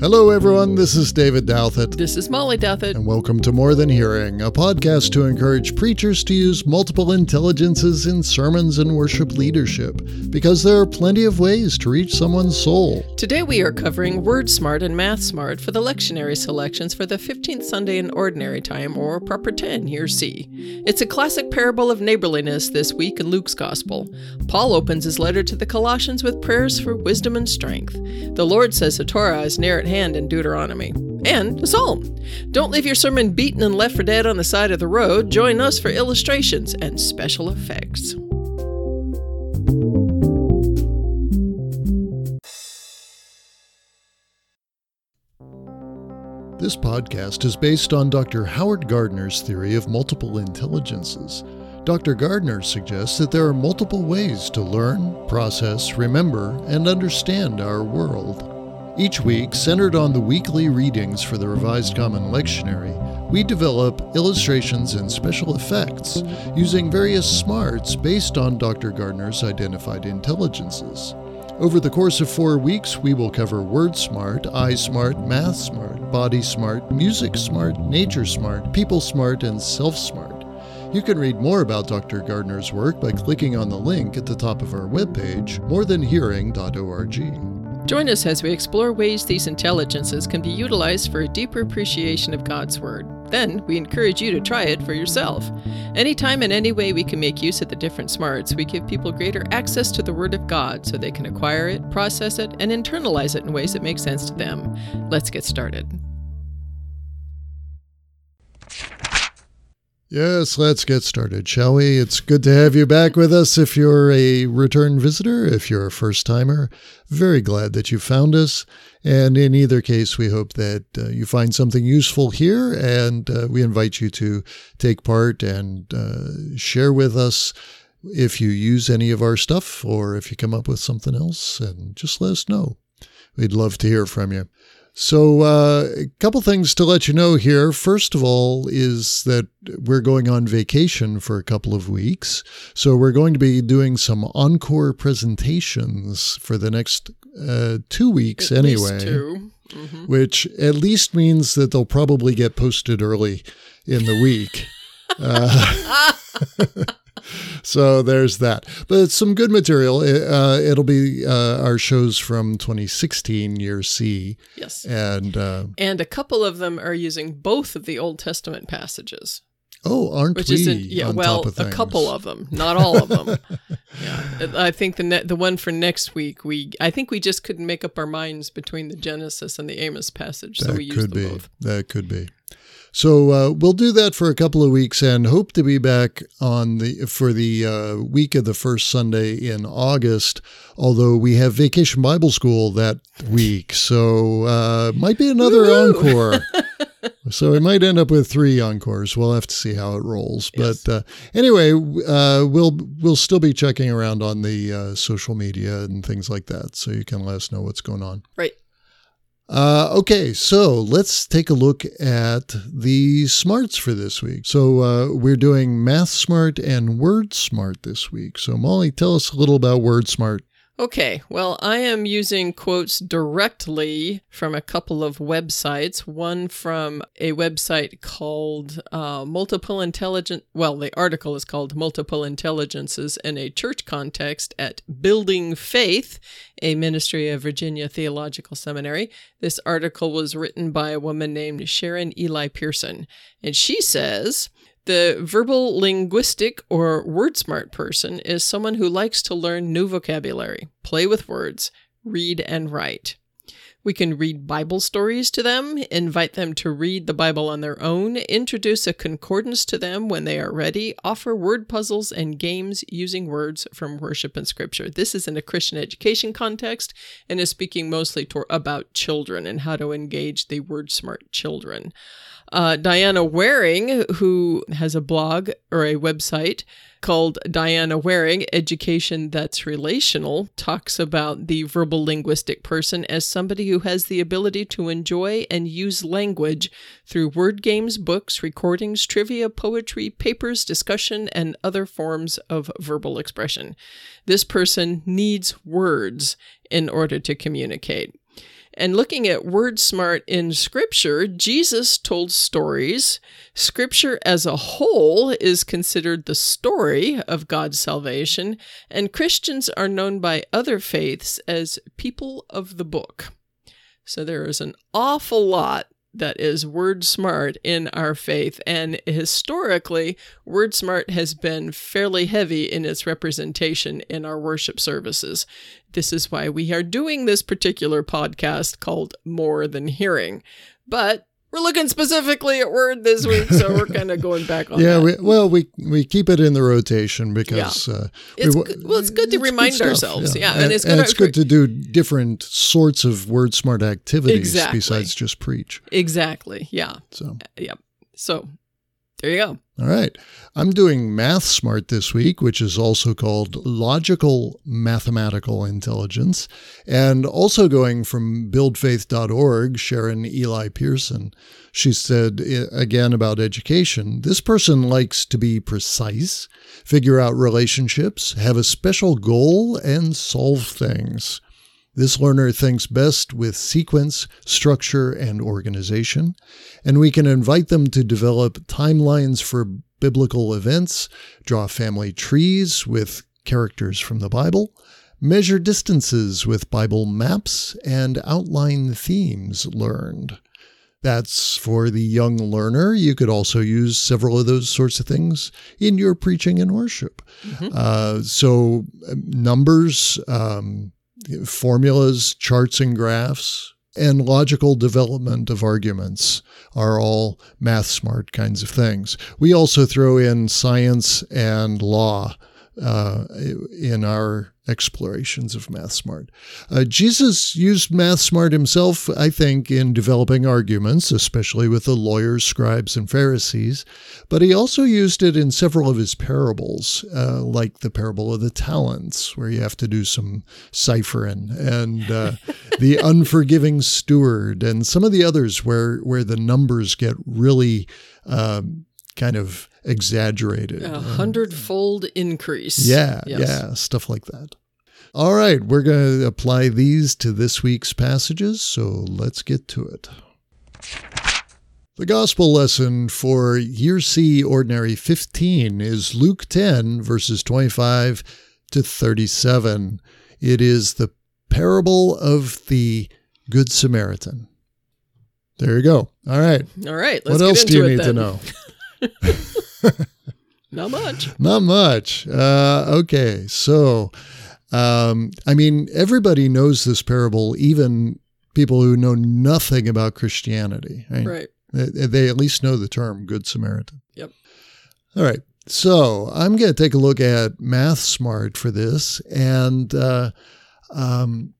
Hello, everyone. This is David Douthit. This is Molly Douthit. And welcome to More Than Hearing, a podcast to encourage preachers to use multiple intelligences in sermons and worship leadership, because there are plenty of ways to reach someone's soul. Today we are covering Word Smart and Math Smart for the lectionary selections for the 15th Sunday in Ordinary Time, or Proper 10, Year C. It's a classic parable of neighborliness this week in Luke's Gospel. Paul opens his letter to the Colossians with prayers for wisdom and strength. The Lord says the Torah is near at hand in Deuteronomy. And a psalm. Don't leave your sermon beaten and left for dead on the side of the road. Join us for illustrations and special effects. This podcast is based on Dr. Howard Gardner's theory of multiple intelligences. Dr. Gardner suggests that there are multiple ways to learn, process, remember, and understand our world. Each week, centered on the weekly readings for the Revised Common Lectionary, we develop illustrations and special effects using various smarts based on Dr. Gardner's identified intelligences. Over the course of four weeks, we will cover Word Smart, Eye Smart, Math Smart, Body Smart, Music Smart, Nature Smart, People Smart, and Self Smart. You can read more about Dr. Gardner's work by clicking on the link at the top of our webpage, morethanhearing.org. Join us as we explore ways these intelligences can be utilized for a deeper appreciation of God's Word. Then, we encourage you to try it for yourself. Anytime and any way we can make use of the different smarts, we give people greater access to the Word of God so they can acquire it, process it, and internalize it in ways that make sense to them. Let's get started. Yes, let's get started, shall we? It's good to have you back with us. If you're a return visitor, if you're a first timer, very glad that you found us. And in either case, we hope that uh, you find something useful here, and uh, we invite you to take part and uh, share with us if you use any of our stuff or if you come up with something else, and just let us know. We'd love to hear from you. So, uh, a couple things to let you know here. First of all, is that we're going on vacation for a couple of weeks. So, we're going to be doing some encore presentations for the next uh, two weeks, At anyway. Least 2 mm-hmm. Which at least means that they'll probably get posted early in the week. Uh, so there's that. But it's some good material. Uh, it'll be uh, our shows from 2016 year C. Yes. And uh, and a couple of them are using both of the Old Testament passages. Oh, aren't Which we? isn't yeah. well, a couple of them, not all of them. yeah, I think the ne- the one for next week, we I think we just couldn't make up our minds between the Genesis and the Amos passage, that so we used could them be. both. That could be. So uh, we'll do that for a couple of weeks and hope to be back on the for the uh, week of the first Sunday in August. Although we have Vacation Bible School that week, so uh, might be another Woo-hoo! encore. so we might end up with three encores. We'll have to see how it rolls. Yes. But uh, anyway, uh, we'll we'll still be checking around on the uh, social media and things like that, so you can let us know what's going on. Right. Uh, okay, so let's take a look at the smarts for this week. So uh, we're doing Math Smart and Word Smart this week. So Molly, tell us a little about Word Smart. Okay, well, I am using quotes directly from a couple of websites. One from a website called uh, Multiple Intelligent. Well, the article is called Multiple Intelligences in a Church Context at Building Faith, a ministry of Virginia Theological Seminary. This article was written by a woman named Sharon Ely Pearson, and she says. The verbal linguistic or word smart person is someone who likes to learn new vocabulary, play with words, read and write. We can read Bible stories to them, invite them to read the Bible on their own, introduce a concordance to them when they are ready, offer word puzzles and games using words from worship and scripture. This is in a Christian education context and is speaking mostly to- about children and how to engage the word smart children. Uh, Diana Waring, who has a blog or a website called Diana Waring Education That's Relational, talks about the verbal linguistic person as somebody who has the ability to enjoy and use language through word games, books, recordings, trivia, poetry, papers, discussion, and other forms of verbal expression. This person needs words in order to communicate. And looking at word smart in scripture, Jesus told stories. Scripture as a whole is considered the story of God's salvation, and Christians are known by other faiths as people of the book. So there is an awful lot that is word smart in our faith. And historically, word smart has been fairly heavy in its representation in our worship services. This is why we are doing this particular podcast called More Than Hearing. But we're looking specifically at Word this week, so we're kind of going back on. yeah, that. we, well, we we keep it in the rotation because uh, it's we, good, well, it's good to it's remind stuff, ourselves. Yeah, and, and it's good. and it's good to do different sorts of word smart activities Exactly. besides just preach. exactly. Yeah. So, Yep. So there you go. all right, I'm doing Math Smart this week, which is also called Logical Mathematical Intelligence, and also going from BuildFaith.org, Sharon Ely Pearson. She said eh, again about education this person likes to be precise, figure out relationships, have a special goal, and solve things. This learner thinks best with sequence, structure, and organization, and we can invite them to develop timelines for biblical events, draw family trees with characters from the Bible, measure distances with Bible maps, and outline themes learned. That's for the young learner. You could also use several of those sorts of things in your preaching and worship. Uh, so, uh, numbers, um, formulas, charts, and graphs, and logical development of arguments are all math smart kinds of things. We also throw in science and law uh, in our explorations of Math Smart. Uh, Jesus used Math Smart himself, I think, in developing arguments, especially with the lawyers, scribes, and Pharisees, but he also used it in several of his parables, uh, like the parable of the talents, where you have to do some ciphering, and uh, the unforgiving steward, and some of the others where, where the numbers get really um, kind of exaggerated. A hundredfold increase. Yeah, Yes. yeah, stuff like that. All right, we're going to apply these to this week's passages, so let's get to it. The gospel lesson for Year C Ordinary 15 is Luke 10, verses 25 to 37. It is the parable of the Good Samaritan. There you go. All right. All right. Let's what else do you need to know? Not much. Not much. Uh, okay, so um, I mean, everybody knows this parable, even people who know nothing about Christianity. Right? Right. They, they at least know the term Good Samaritan. Yep. All right. So I'm going to take a look at Math Smart for this, and uh, um,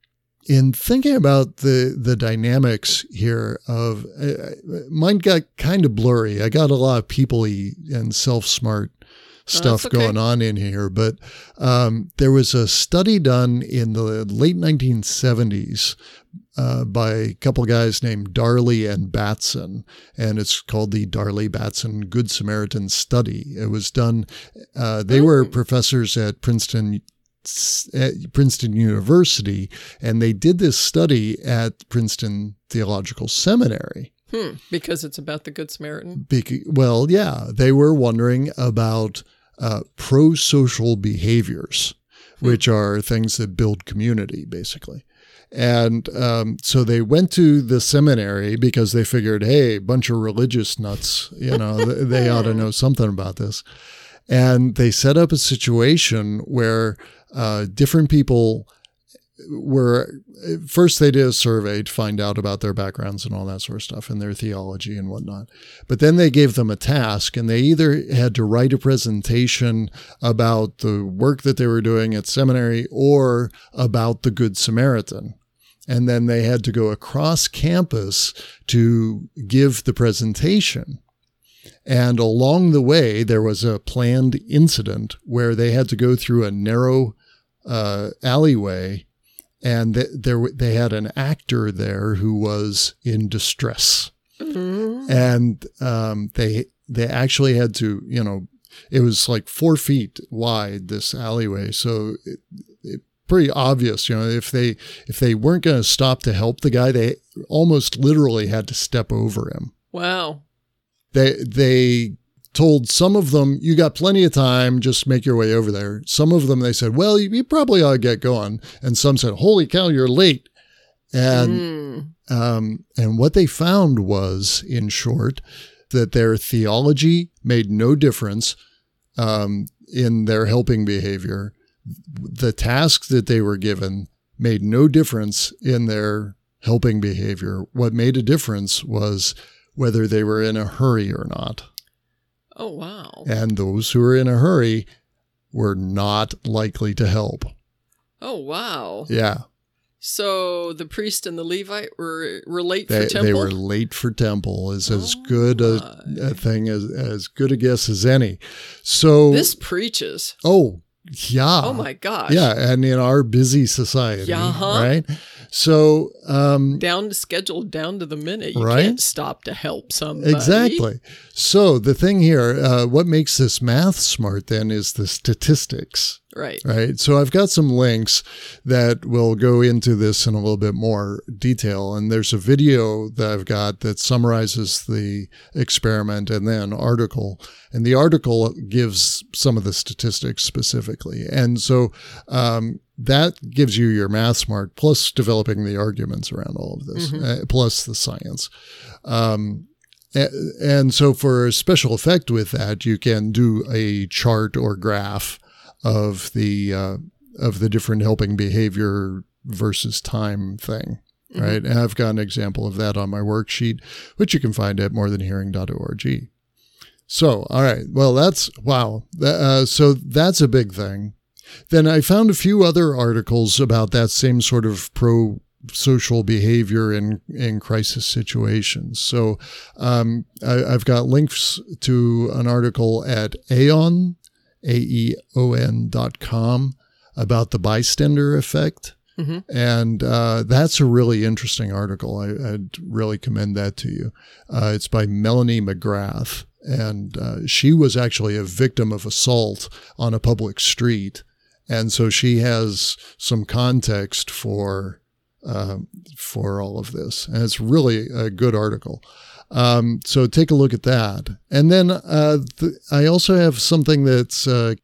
in thinking about the the dynamics here of uh, mine got kind of blurry. I got a lot of people-y and self-smart stuff okay. going on in here, but um, there was a study done in the late 1970s uh, by a couple guys named Darley and Batson, and it's called the Darley Batson Good Samaritan Study. It was done. Uh, they were professors at Princeton at Princeton University, and they did this study at Princeton Theological Seminary. Hmm. Because it's about the Good Samaritan. Bec- well, yeah, they were wondering about uh, pro social behaviors, which are things that build community, basically. And um, so they went to the seminary because they figured, hey, bunch of religious nuts, you know, they ought to know something about this. And they set up a situation where uh, different people were first they did a survey to find out about their backgrounds and all that sort of stuff and their theology and whatnot. But then they gave them a task and they either had to write a presentation about the work that they were doing at seminary or about the Good Samaritan. And then they had to go across campus to give the presentation. And along the way, there was a planned incident where they had to go through a narrow uh, alleyway and th- there they had an actor there who was in distress, Mhm. and um, they they actually had to you know it was like four feet wide this alleyway, so it, it pretty obvious. You know, if they if they weren't going to stop to help the guy, they almost literally had to step over him. Wow. They they told some of them, "You got plenty of time. Just make your way over there." Some of them they said, "Well, you, you probably ought to get going," and some said, "Holy cow, you're late." And Mm. um, and what they found was, in short, that their theology made no difference um, in their helping behavior. The task that they were given made no difference in their helping behavior. What made a difference was whether they were in a hurry or not. Oh wow. And those who were in a hurry were not likely to help. Oh wow. Yeah. So the priest and the Levite were were late They, for temple. they were late for temple is as Oh good a, a thing as as good a guess as any. So This preaches. oh yeah. Oh my gosh. Yeah, and in our busy society, Yeah, uh-huh. right? So um Down to schedule, down to the minute. You Right? can't stop to help somebody. exactly. So the thing here, uh, what makes this math smart then is the statistics. Right. right? So I've got some links that will go into this in a little bit more detail. And there's a video that I've got that summarizes the experiment and then article. And the article gives some of the statistics specifically. And so um, that gives you your math smart plus developing the arguments around all of this, uh, plus the science. Um, a- and so for a special effect with that, you can do a chart or graph of the uh, of the different helping behavior versus time thing. Right. And I've got an example of that on my worksheet, which you can find at morethanhearing.org. So, all right. Well, that's wow. Uh, so that's a big thing. Then I found a few other articles about that same sort of pro social behavior in, in crisis situations. So um, I, I've got links to an article at Aeon, A-E-O-N dot com about the bystander effect. Mhm. And uh, that's a really interesting article. I, I'd really commend that to you. Uh, it's by Melanie McGrath. And uh, she was actually a victim of assault on a public street. And so she has some context for um, for all of this. And it's really a good article. Um, so take a look at that. And then uh, th- I also have something that's uh,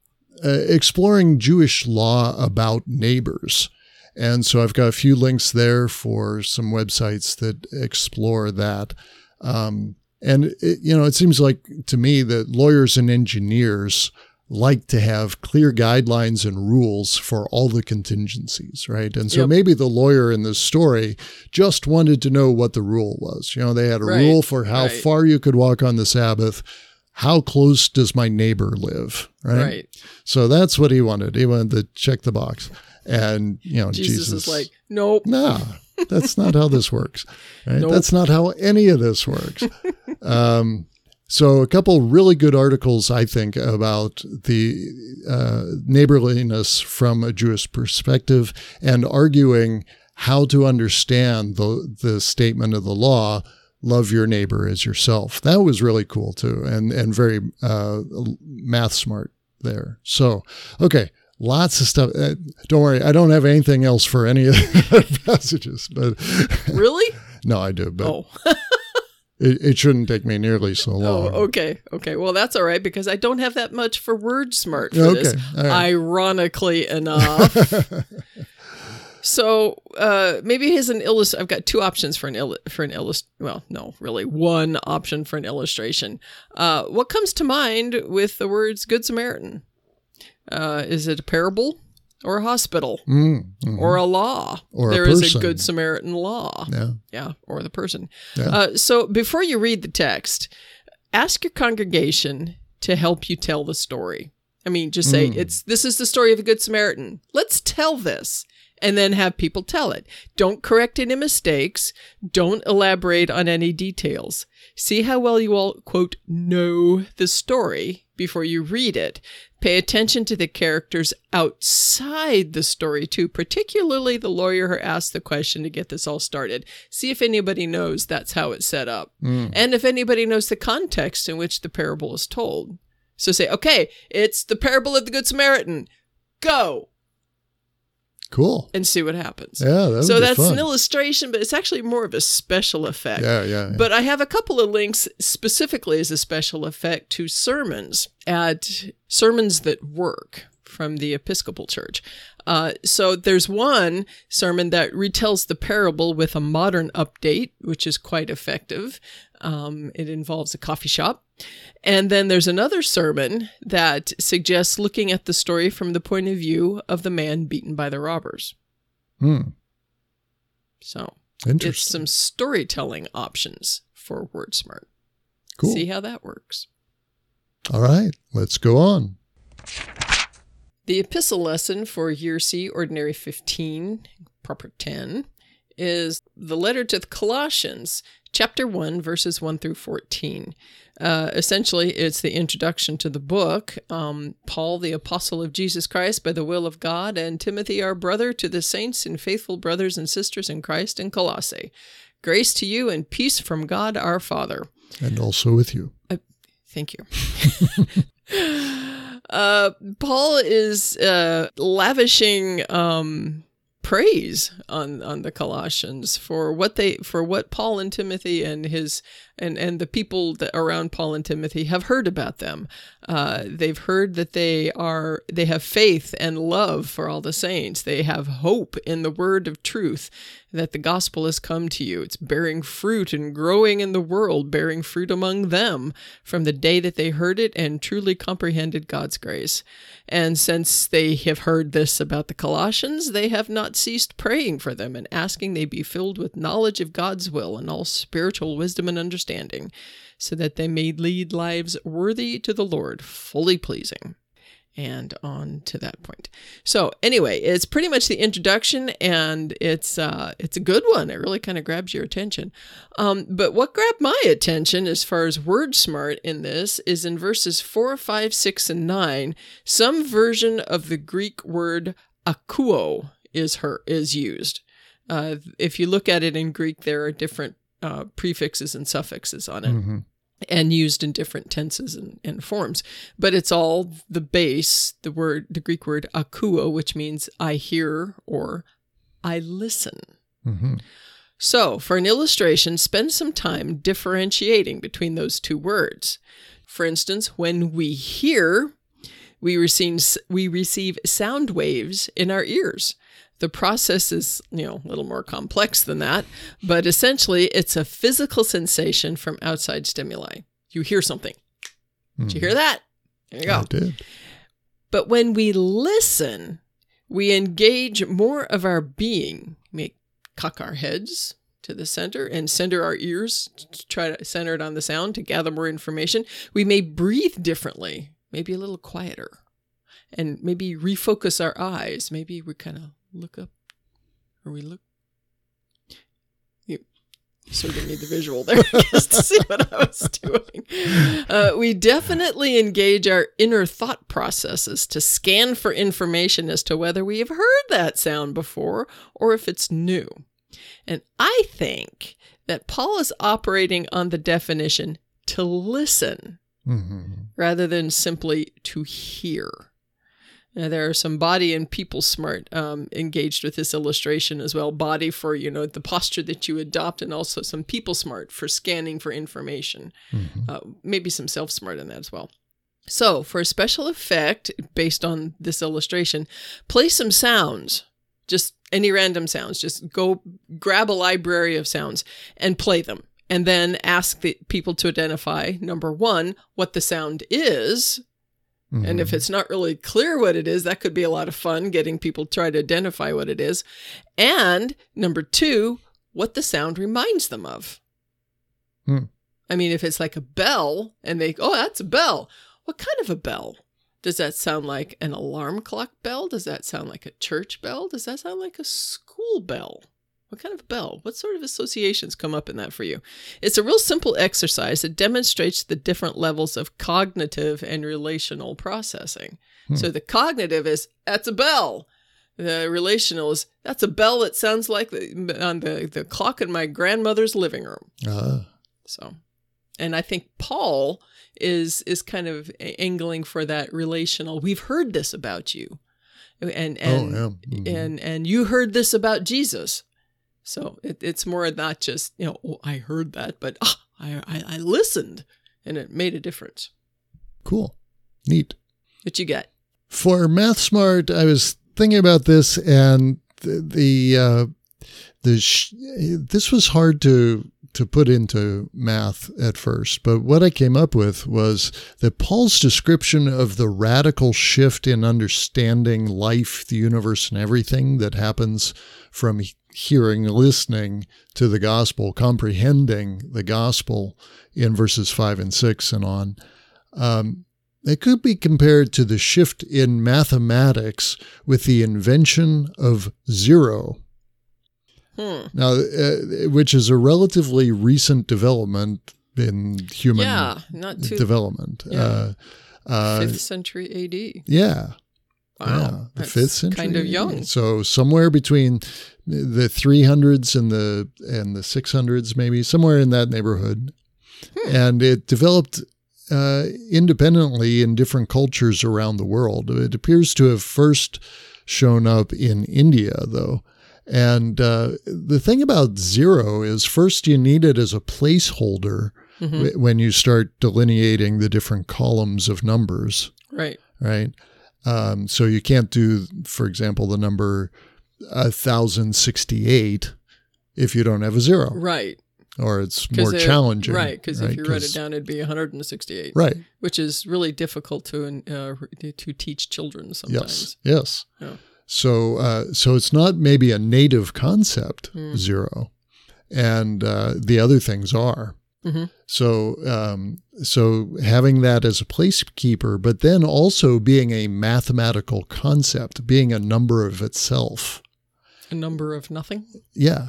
uh, exploring Jewish law about neighbors. And so I've got a few links there for some websites that explore that. Um, and, it, you know, it seems like to me that lawyers and engineers like to have clear guidelines and rules for all the contingencies, right? And so Yep. maybe the lawyer in this story just wanted to know what the rule was. You know, they had a Right, rule for how right. far you could walk on the Sabbath. How close does my neighbor live? Right. Right. So that's what he wanted. He wanted to check the box. And, you know, Jesus, Jesus, is like, nope. Nah, that's not how this works. Right? Nope. That's not how any of this works. um, so, a couple really good articles, I think, about the uh, neighborliness from a Jewish perspective and arguing how to understand the, the statement of the law love your neighbor as yourself. That was really cool, too, and, and very uh, math smart there. So, okay. Lots of stuff. Uh, don't worry, I don't have anything else for any of the passages, but Really? no, I do. But Oh. it, it shouldn't take me nearly so long. Oh, okay. Okay. Well, that's all right because I don't have that much for word smart for Okay, this. right. Ironically enough. so uh, maybe here's an illust. I've got two options for an il- for an illust. Well, no, really one option for an illustration. Uh, what comes to mind with the words "Good Samaritan"? Uh, is it a parable or a hospital Mm, mhm. or a law? Or a There is a Good Samaritan law. yeah. Yeah, or the person. Yeah. Uh, so before you read the text, ask your congregation to help you tell the story. I mean, just say Mm. it's this is the story of a good Samaritan. Let's tell this and then have people tell it. Don't correct any mistakes. Don't elaborate on any details. See how well you all quote know the story before you read it. Pay attention to the characters outside the story too, particularly the lawyer who asked the question to get this all started. See if anybody knows that's how it's set up. Mm. And if anybody knows the context in which the parable is told. So say, okay, it's the parable of the Good Samaritan. Go. Cool. and see what happens. Yeah, that so that's fun. an illustration, but it's actually more of a special effect. Yeah, yeah. yeah. But I have a couple of links specifically as a special effect to sermons at Sermons That Work from the Episcopal Church. Uh, so there's one sermon that retells the parable with a modern update, which is quite effective. Um, it involves a coffee shop. And then there's another sermon that suggests looking at the story from the point of view of the man beaten by the robbers. Hmm. So it's some storytelling options for WordSmart. Cool. See how that works. All right, let's go on. The epistle lesson for Year C, Ordinary 15, Proper 10, is the letter to the Colossians, chapter 1, verses 1 through 14. Uh, essentially, it's the introduction to the book. Um, Paul, the apostle of Jesus Christ, by the will of God, and Timothy, our brother, to the saints and faithful brothers and sisters in Christ in Colossae. Grace to you and peace from God our Father. And also with you. Thank you. uh, Paul is uh, lavishing um, praise on on the Colossians for what they for what Paul and Timothy and his and and the people that around Paul and Timothy have heard about them. Uh, they've heard that they are they have faith and love for all the saints. They have hope in the word of truth that the gospel has come to you. It's bearing fruit and growing in the world, bearing fruit among them from the day that they heard it and truly comprehended God's grace. And since they have heard this about the Colossians, they have not ceased praying for them and asking they be filled with knowledge of God's will and all spiritual wisdom and understanding, so that they may lead lives worthy to the Lord, fully pleasing and on to that point. So anyway, it's pretty much the introduction, and it's uh, it's a good one. It really kind of grabs your attention. Um, but what grabbed my attention as far as word smart in this is in verses four, five, six, and nine. Some version of the Greek word akuo is her is used. Uh, if you look at it in Greek, there are different uh, prefixes and suffixes on it hmm and used in different tenses and, and forms. But it's all the base, the word, the Greek word akuo, which means I hear or I listen. hmm So, for an illustration, spend some time differentiating between those two words. For instance, when we hear, we receive, we receive sound waves in our ears. The process is, you know, a little more complex than that, but essentially it's a physical sensation from outside stimuli. You hear something. Did you hear hmm. that? There you go. I did. But when we listen, we engage more of our being, make cock our heads to the center and center our ears to try to center it on the sound to gather more information. We may breathe differently, maybe a little quieter, and maybe refocus our eyes. Maybe we kind of look up or we look. You sort of need the visual there just to see what I was doing. Uh, we definitely engage our inner thought processes to scan for information as to whether we have heard that sound before or if it's new. And I think that Paul is operating on the definition to listen hmm rather than simply to hear. Now, there are some body and people smart um, engaged with this illustration as well. Body for you know the posture that you adopt, and also some people smart for scanning for information. Uh, maybe some self smart in that as well. So, for a special effect based on this illustration, play some sounds. Just any random sounds. Just go grab a library of sounds and play them. And then ask the people to identify number one, what the sound is. And if it's not really clear what it is, that could be a lot of fun getting people to try to identify what it is. And number two, what the sound reminds them of. Hmm. I mean, if it's like a bell and they, oh, that's a bell. What kind of a bell? Does that sound like an alarm clock bell? Does that sound like a church bell? Does that sound like a school bell? What kind of bell? What sort of associations come up in that for you? It's a real simple exercise that demonstrates the different levels of cognitive and relational processing. So the cognitive is that's a bell. The relational is that's a bell that sounds like the, on the, the clock in my grandmother's living room. Ah, So, and I think Paul is is kind of angling for that relational. We've heard this about you, and and oh, yeah. Mhm. and and you heard this about Jesus. So it, it's more not just you know oh, I heard that, but ah, I, I I listened and it made a difference. cool. Neat. What you got? For Math Smart, I was thinking about this, and the the, uh, the sh- this was hard to to put into math at first, but what I came up with was that Paul's description of the radical shift in understanding life, the universe, and everything that happens from hearing, listening to the gospel, comprehending the gospel in verses five and six and on. Um, it could be compared to the shift in mathematics with the invention of zero. Hmm. Now, uh, which is a relatively recent development in human Yeah, not too development. Yeah. Uh, uh, fifth century A.D. yeah, Wow, the fifth century, kind of young. So somewhere between the 300s and the and the 600s, maybe somewhere in that neighborhood, Hmm. and it developed uh, independently in different cultures around the world. It appears to have first shown up in India, though. And uh, the thing about zero is, first you need it as a placeholder Mhm. w- when you start delineating the different columns of numbers Right. right? Um, so you can't do, for example, the number 1068 if you don't have a zero, Right. or it's more it- challenging. Right. Because if you write it down, it'd be 168. Right. Which is really difficult to uh, to teach children sometimes. Yes. Yes. Yeah. So, uh, so it's not maybe a native concept, Hmm. zero, and uh, the other things are. Mhm. So, um, so having that as a placekeeper, but then also being a mathematical concept, being a number of itself. A number of nothing. Yeah.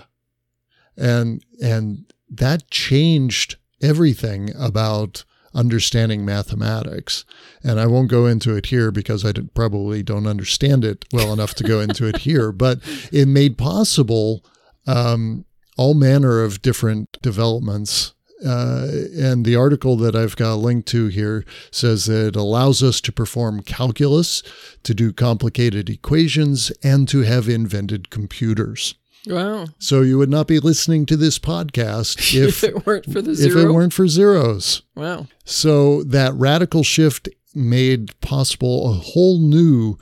And and that changed everything about understanding mathematics. And I won't go into it here because I probably don't understand it well enough to go into it here, but it made possible um, all manner of different developments. Uh, and the article that I've got linked to here says that it allows us to perform calculus, to do complicated equations, and to have invented computers. Wow. So you would not be listening to this podcast If, if it weren't for the if it weren't for zeros. wow. So that radical shift made possible a whole new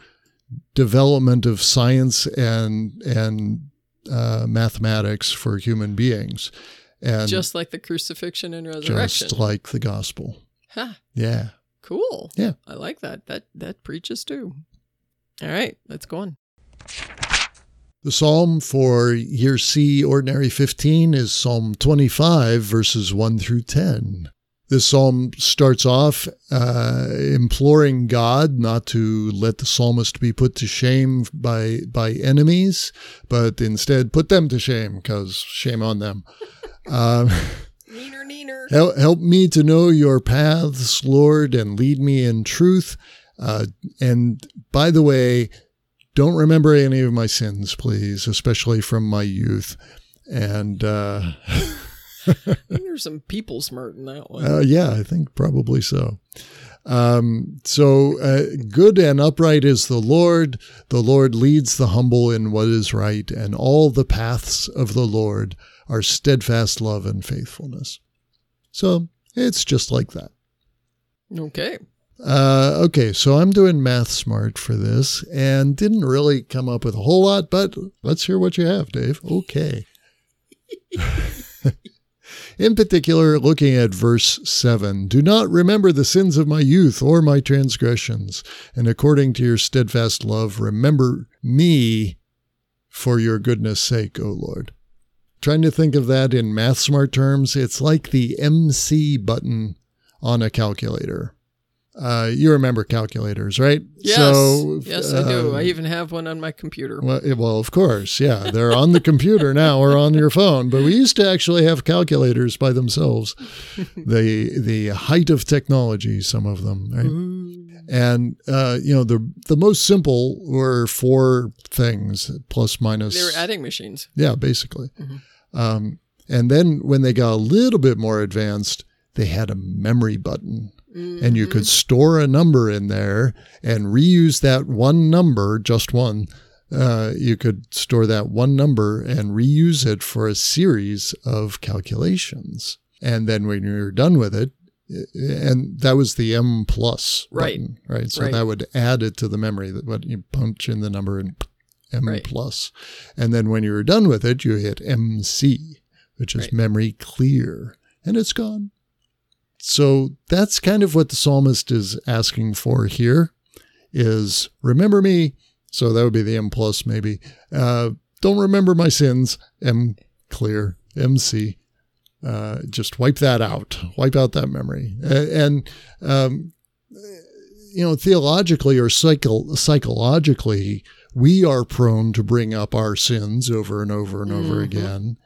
development of science and and uh, mathematics for human beings, and Just like the crucifixion and resurrection. just like the gospel. Ha. Yeah. Cool. Yeah. I like that. That that preaches too. All right, let's go on. The psalm for year C, ordinary 15, is Psalm 25, verses 1 through 10. This psalm starts off uh, imploring God not to let the psalmist be put to shame by, by enemies, but instead put them to shame, because shame on them. Um, Neener, neener. Help, help me to know your paths, Lord, and lead me in truth. Uh, and by the way, don't remember any of my sins, please, especially from my youth. And uh, there's some people smart in that one. uh, yeah, I think probably so. Um, so uh, good and upright is the Lord. The Lord leads the humble in what is right, and all the paths of the Lord are steadfast love and faithfulness. So it's just like that. okay. Uh, okay, so I'm doing Math Smart for this and didn't really come up with a whole lot, but let's hear what you have, Dave. Okay. In particular, looking at verse 7 Do not remember the sins of my youth or my transgressions, and according to your steadfast love, remember me for your goodness' sake, O Lord. Trying to think of that in Math Smart terms, it's like the MC button on a calculator. Uh, you remember calculators, right? Yes. So, yes, I do. uh, I even have one on my computer. well, well, of course, yeah. They're on the computer now or on your phone, but we used to actually have calculators by themselves. the the height of technology, some of them, right? Ooh. And uh, you know, the the most simple were four things, plus minus. They were adding machines. Yeah, basically. Mhm. Um, and then when they got a little bit more advanced, they had a memory button. And you could store a number in there and reuse that one number, just one. Uh, you could store that one number and reuse it for a series of calculations. And then when you're done with it, and that was the M plus Right. button, right? So Right. that would add it to the memory that what you punch in the number and M Right. plus. And then when you're done with it, you hit MC, which is Right. memory clear, and it's gone. So that's kind of what the psalmist is asking for here is remember me. So that would be the M plus maybe. Uh, don't remember my sins. M clear. MC. Uh, just wipe that out. Wipe out that memory. And, um, you know, theologically or psycho- psychologically, we are prone to bring up our sins over and over and over Mhm. again.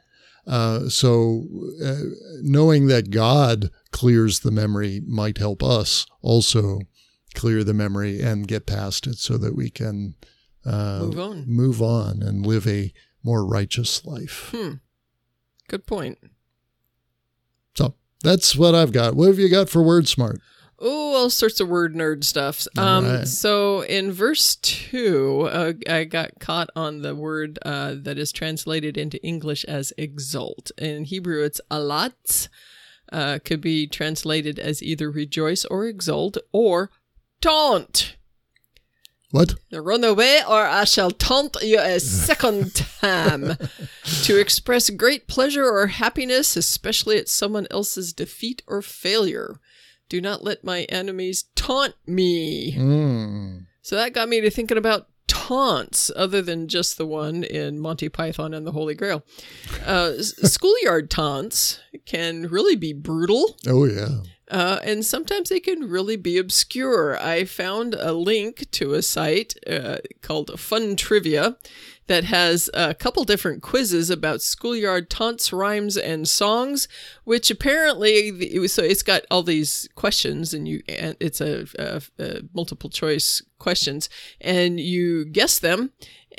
Uh, so, uh, knowing that God clears the memory might help us also clear the memory and get past it so that we can uh, Move on. move on and live a more righteous life. Hmm. Good point. So that's what I've got. What have you got for word smart? Oh, all sorts of word nerd stuff. Um, right. So in verse two, uh, I got caught on the word uh, that is translated into English as exult. In Hebrew, it's alat. Uh, could be translated as either rejoice or exult or taunt. What? Run away, or I shall taunt you a second time. to express great pleasure or happiness, especially at someone else's defeat or failure. Do not let my enemies taunt me. Mm. So that got me to thinking about taunts, other than just the one in Monty Python and the Holy Grail. Uh, schoolyard taunts can really be brutal. Oh, yeah. Uh, and sometimes they can really be obscure. I found a link to a site uh, called Fun Trivia that has a couple different quizzes about schoolyard taunts, rhymes, and songs. Which apparently, it was, so it's got all these questions, and you it's a, a, a multiple choice questions, and you guess them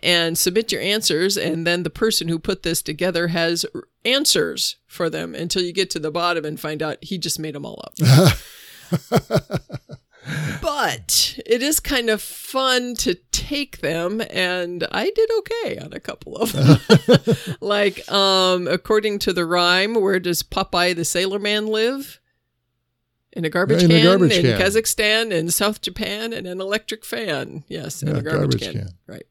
and submit your answers, and then the person who put this together has answers for them until you get to the bottom and find out he just made them all up. but it is kind of fun to take them and i did okay on a couple of them like um according to the rhyme where does popeye the sailor man live in a garbage In a can garbage in can. kazakhstan in south japan and an electric fan yes in Yeah, a garbage, garbage can. can. right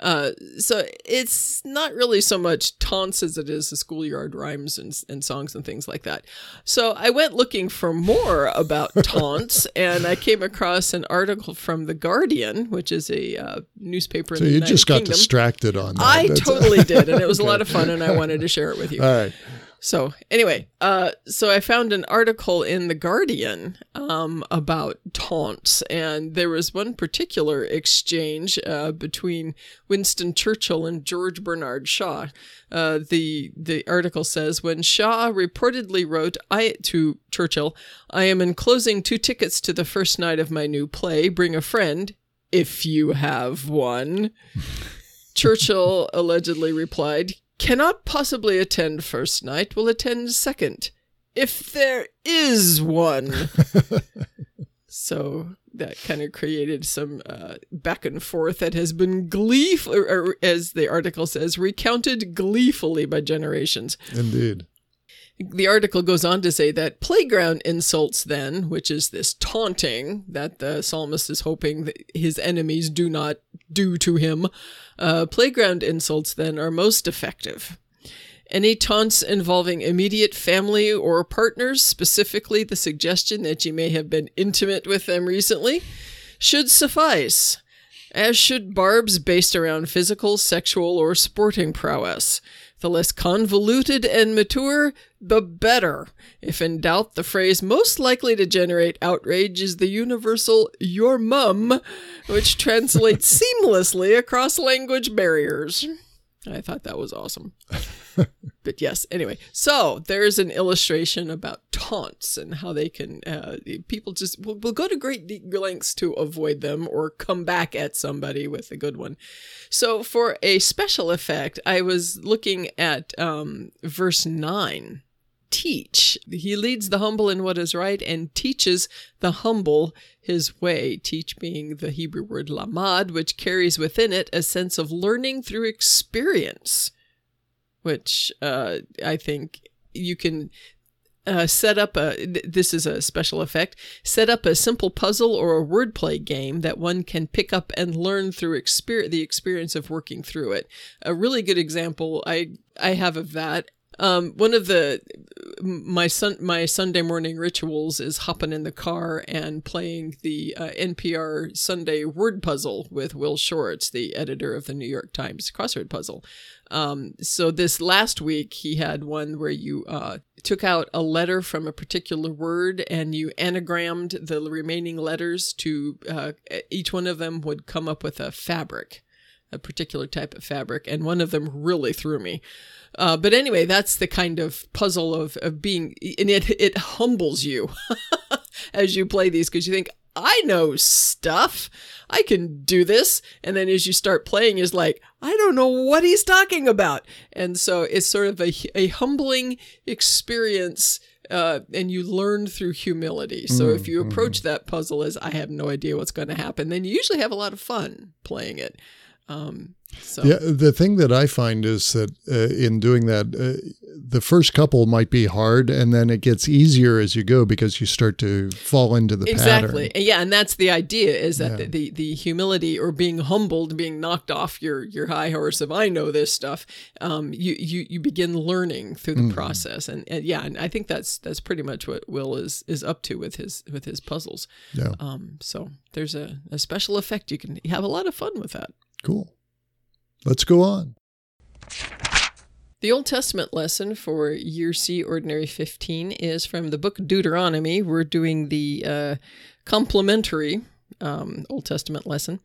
uh, so it's not really so much taunts as it is the schoolyard rhymes and, and songs and things like that. So I went looking for more about taunts, and I came across an article from the Guardian, which is a uh, newspaper So in the you United just got Kingdom. distracted on that. I That's- totally did, and it was a lot of fun, and I wanted to share it with you. All right. So anyway, uh, so I found an article in the Guardian um, about taunts, and there was one particular exchange uh, between Winston Churchill and George Bernard Shaw. Uh, the the article says when Shaw reportedly wrote I to Churchill, "I am enclosing two tickets to the first night of my new play. Bring a friend if you have one." Churchill allegedly replied, Cannot possibly attend first night, will attend second. If there is one. so that kind of created some uh, back and forth that has been gleeful, or, or as the article says, recounted gleefully by generations. Indeed. The article goes on to say that playground insults, then, which is this taunting that the psalmist is hoping that his enemies do not do to him, uh, playground insults, then, are most effective. Any taunts involving immediate family or partners, specifically the suggestion that you may have been intimate with them recently, should suffice, as should barbs based around physical, sexual, or sporting prowess. The less convoluted and mature, the better. If in doubt, the phrase most likely to generate outrage is the universal your mum, which translates seamlessly across language barriers. I thought that was awesome. but yes, anyway, so there's an illustration about taunts and how they can, uh, people just will, will go to great lengths to avoid them or come back at somebody with a good one. So for a special effect, I was looking at um, verse 9 teach. He leads the humble in what is right and teaches the humble his way. Teach being the Hebrew word lamad, which carries within it a sense of learning through experience, which uh, I think you can uh, set up a this is a special effect set up a simple puzzle or a wordplay game that one can pick up and learn through exper- the experience of working through it. A really good example i i have of that um, one of the my son my Sunday morning rituals is hopping in the car and playing the uh, NPR Sunday word puzzle with Will Shortz, the editor of the New York Times crossword puzzle. Um, so this last week he had one where you uh, took out a letter from a particular word and you anagrammed the remaining letters to uh, each one of them would come up with a fabric a particular type of fabric, and one of them really threw me. Uh, but anyway, that's the kind of puzzle of, of being, and it it humbles you as you play these because you think I know stuff, I can do this, and then as you start playing, is like I don't know what he's talking about, and so it's sort of a a humbling experience. Uh, and you learn through humility. So mm, if you mm-hmm. approach that puzzle as I have no idea what's going to happen, then you usually have a lot of fun playing it. Um, so. Yeah, the thing that I find is that uh, in doing that, uh, the first couple might be hard, and then it gets easier as you go because you start to fall into the exactly. Pattern. Yeah, and that's the idea: is that yeah. the, the, the humility or being humbled, being knocked off your your high horse of I know this stuff. Um, you you you begin learning through the mm. process, and, and yeah, and I think that's that's pretty much what Will is is up to with his with his puzzles. Yeah. Um. So there's a, a special effect you can have a lot of fun with that. Cool. Let's go on. The Old Testament lesson for Year C Ordinary 15 is from the book Deuteronomy. We're doing the uh, complementary um, Old Testament lesson.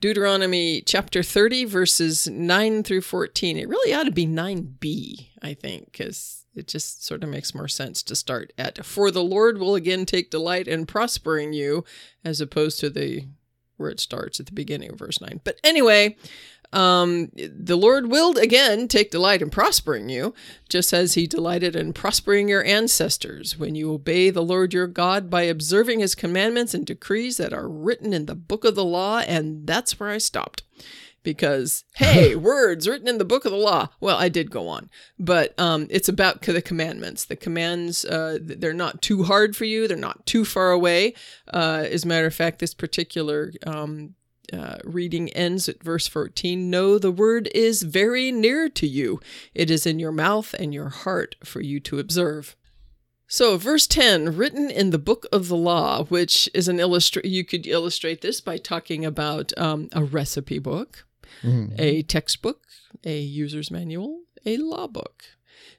Deuteronomy chapter 30, verses 9 through 14. It really ought to be 9b, I think, because it just sort of makes more sense to start at For the Lord will again take delight in prospering you, as opposed to the where it starts at the beginning of verse 9. But anyway, um, the Lord will again take delight in prospering you, just as he delighted in prospering your ancestors when you obey the Lord your God by observing his commandments and decrees that are written in the book of the law. And that's where I stopped. Because, hey, words written in the book of the law. Well, I did go on, but um, it's about the commandments. The commands, uh, they're not too hard for you, they're not too far away. Uh, as a matter of fact, this particular um, uh, reading ends at verse 14 No, the word is very near to you. It is in your mouth and your heart for you to observe. So, verse 10, written in the book of the law, which is an illustrate, you could illustrate this by talking about um, a recipe book, mm-hmm. a textbook, a user's manual, a law book.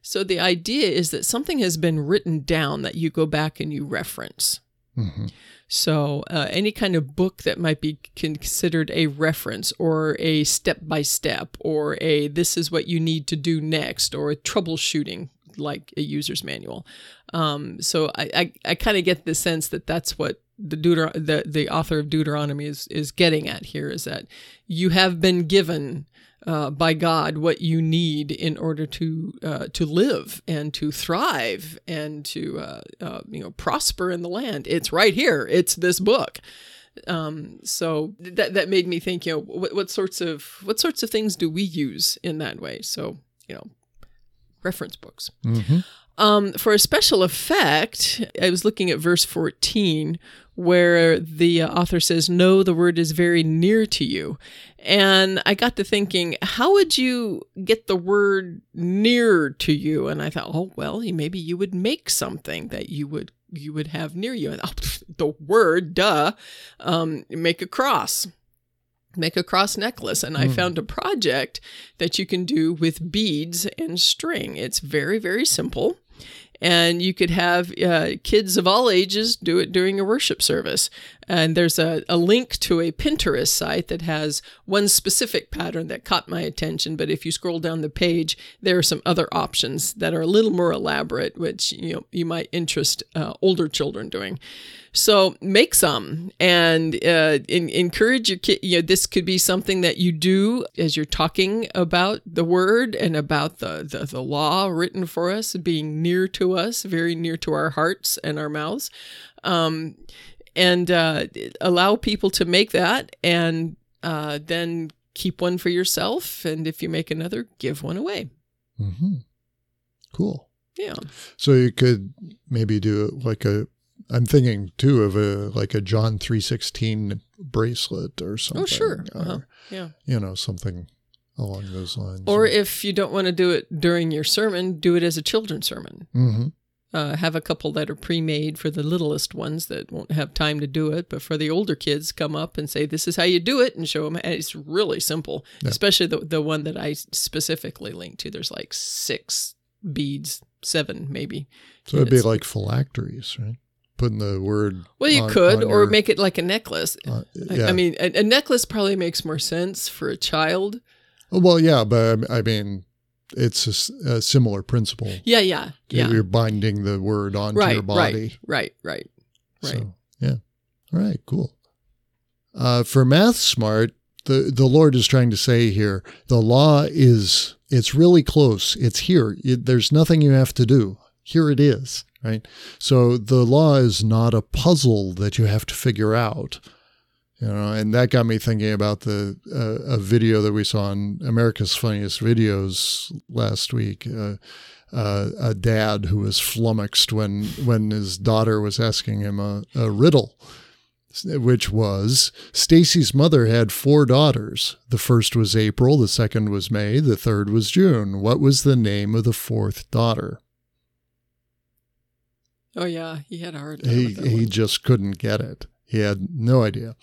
So, the idea is that something has been written down that you go back and you reference. Mm-hmm. So, uh, any kind of book that might be considered a reference or a step by step or a this is what you need to do next or a troubleshooting like a user's manual. Um, so, I, I, I kind of get the sense that that's what the, Deuter- the the author of Deuteronomy is is getting at here is that you have been given uh, by God what you need in order to uh, to live and to thrive and to uh, uh, you know prosper in the land. It's right here. It's this book. Um, so that that made me think. You know, what, what sorts of what sorts of things do we use in that way? So you know, reference books. Mm-hmm. Um, for a special effect, I was looking at verse 14 where the uh, author says, No, the word is very near to you. And I got to thinking, how would you get the word near to you? And I thought, oh, well, maybe you would make something that you would you would have near you. And oh, the word, duh, um, make a cross make a cross necklace and i mm. found a project that you can do with beads and string it's very very simple and you could have uh, kids of all ages do it during a worship service. And there's a, a link to a Pinterest site that has one specific pattern that caught my attention. But if you scroll down the page, there are some other options that are a little more elaborate, which you know you might interest uh, older children doing. So make some and uh, in, encourage your kid. You know, this could be something that you do as you're talking about the word and about the, the, the law written for us, being near to us, very near to our hearts and our mouths. Um, and uh, allow people to make that and uh, then keep one for yourself. And if you make another, give one away. Mm-hmm. Cool. Yeah. So you could maybe do like a. I'm thinking too of a like a John three sixteen bracelet or something. Oh, sure. Or, Uh-huh. Yeah. You know something along those lines. Or if you don't want to do it during your sermon, do it as a children's sermon. hmm Uh, have a couple that are pre-made for the littlest ones that won't have time to do it, but for the older kids, come up and say, "This is how you do it," and show them. And it's really simple, Yeah. especially the the one that I specifically linked to. There's like six beads, seven maybe. So it'd be like phylacteries, right? Putting the word. Well, you on- could, on or your- make it like a necklace. uh, I- yeah. I mean, a, a necklace probably makes more sense for a child. Oh, well, yeah, but I mean, it's a similar principle. Yeah, yeah, yeah. You're binding the word onto right, your body. right, right, right, right. So, yeah. All right, cool. Uh, for Math Smart, the, the Lord is trying to say here the law is, it's really close. It's here. It, there's nothing you have to do. Here it is, right? So the law is not a puzzle that you have to figure out. You know, and that got me thinking about the uh, a video that we saw on America's Funniest Videos last week. Uh, uh, a dad who was flummoxed when when his daughter was asking him a, a riddle, which was Stacy's mother had four daughters. The first was April, the second was May, the third was June. What was the name of the fourth daughter? Oh yeah, he had a hard time. He he one. just couldn't get it. He had no idea,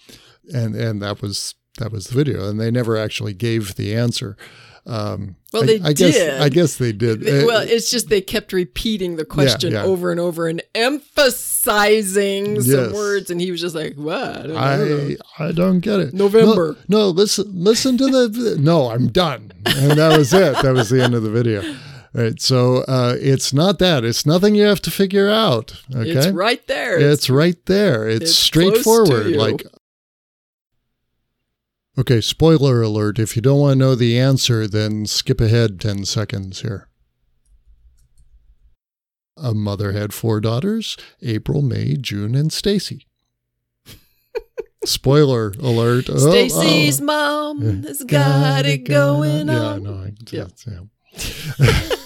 and and that was that was the video, and they never actually gave the answer. Um, Well, I, they I guess did. I guess they did. They- well, Uh, it's just they kept repeating the question yeah. over and over and emphasizing some words, and he was just like, "What? I don't. I I don't get it. November. No, no, listen listen to the no. I'm done, and that was it. That was the end of the video. Right. So uh, it's not that. It's nothing you have to figure out. Okay. It's right there. It's right there. It's, it's straightforward. close to you. Like, okay, spoiler alert. If you don't want to know the answer, then skip ahead 10 seconds here. A mother had four daughters April, May, June, and Stacy. spoiler alert. Oh, Stacy's oh. mom has got it going Yeah, on. no, I, Yeah. yeah.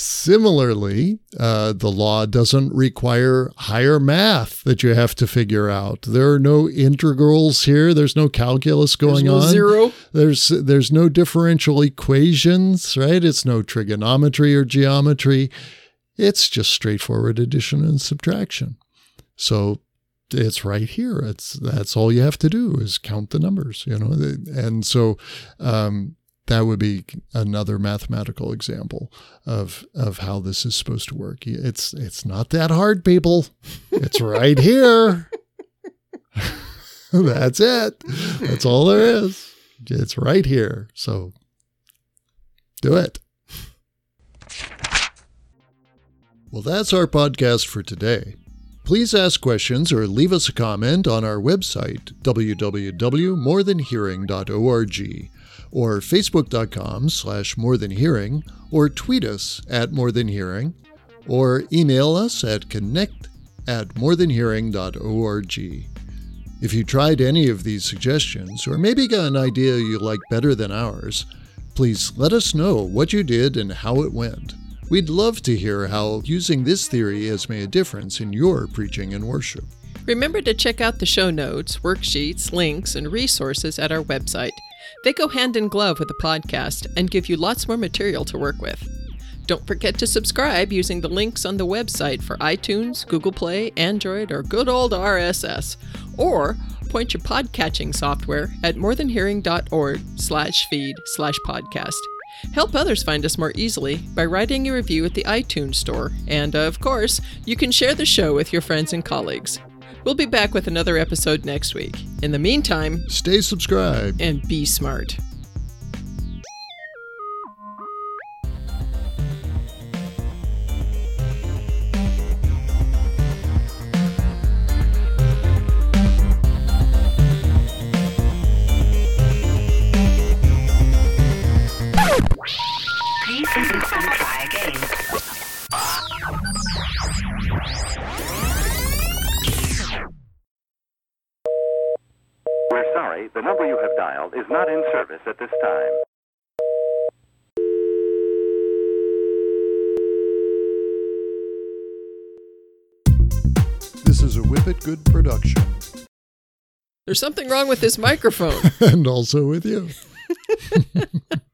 Similarly, uh, the law doesn't require higher math that you have to figure out. There are no integrals here. There's no calculus going There's no on. zero. There's there's no differential equations, right? It's no trigonometry or geometry. It's just straightforward addition and subtraction. So it's right here. It's that's all you have to do is count the numbers, you know. And so um, that would be another mathematical example of of how this is supposed to work. It's it's not that hard, people. It's right here. that's it. That's all there is. It's right here. So do it. Well, that's our podcast for today. Please ask questions or leave us a comment on our website, www.morethanhearing.org, or facebook.com slash morethanhearing, or tweet us at morethanhearing, or email us at connect at morethanhearing.org. If you tried any of these suggestions, or maybe got an idea you like better than ours, please let us know what you did and how it went. We'd love to hear how using this theory has made a difference in your preaching and worship. Remember to check out the show notes, worksheets, links, and resources at our website. They go hand in glove with the podcast and give you lots more material to work with. Don't forget to subscribe using the links on the website for iTunes, Google Play, Android, or good old RSS. Or point your podcatching software at morethanhearing.org slash feed slash podcast. Help others find us more easily by writing a review at the iTunes Store. And, of course, you can share the show with your friends and colleagues. We'll be back with another episode next week. In the meantime, Stay subscribed. and be smart. Dialed is not in service at this time. This is a Whippet Good production. There's something wrong with this microphone. and also with you.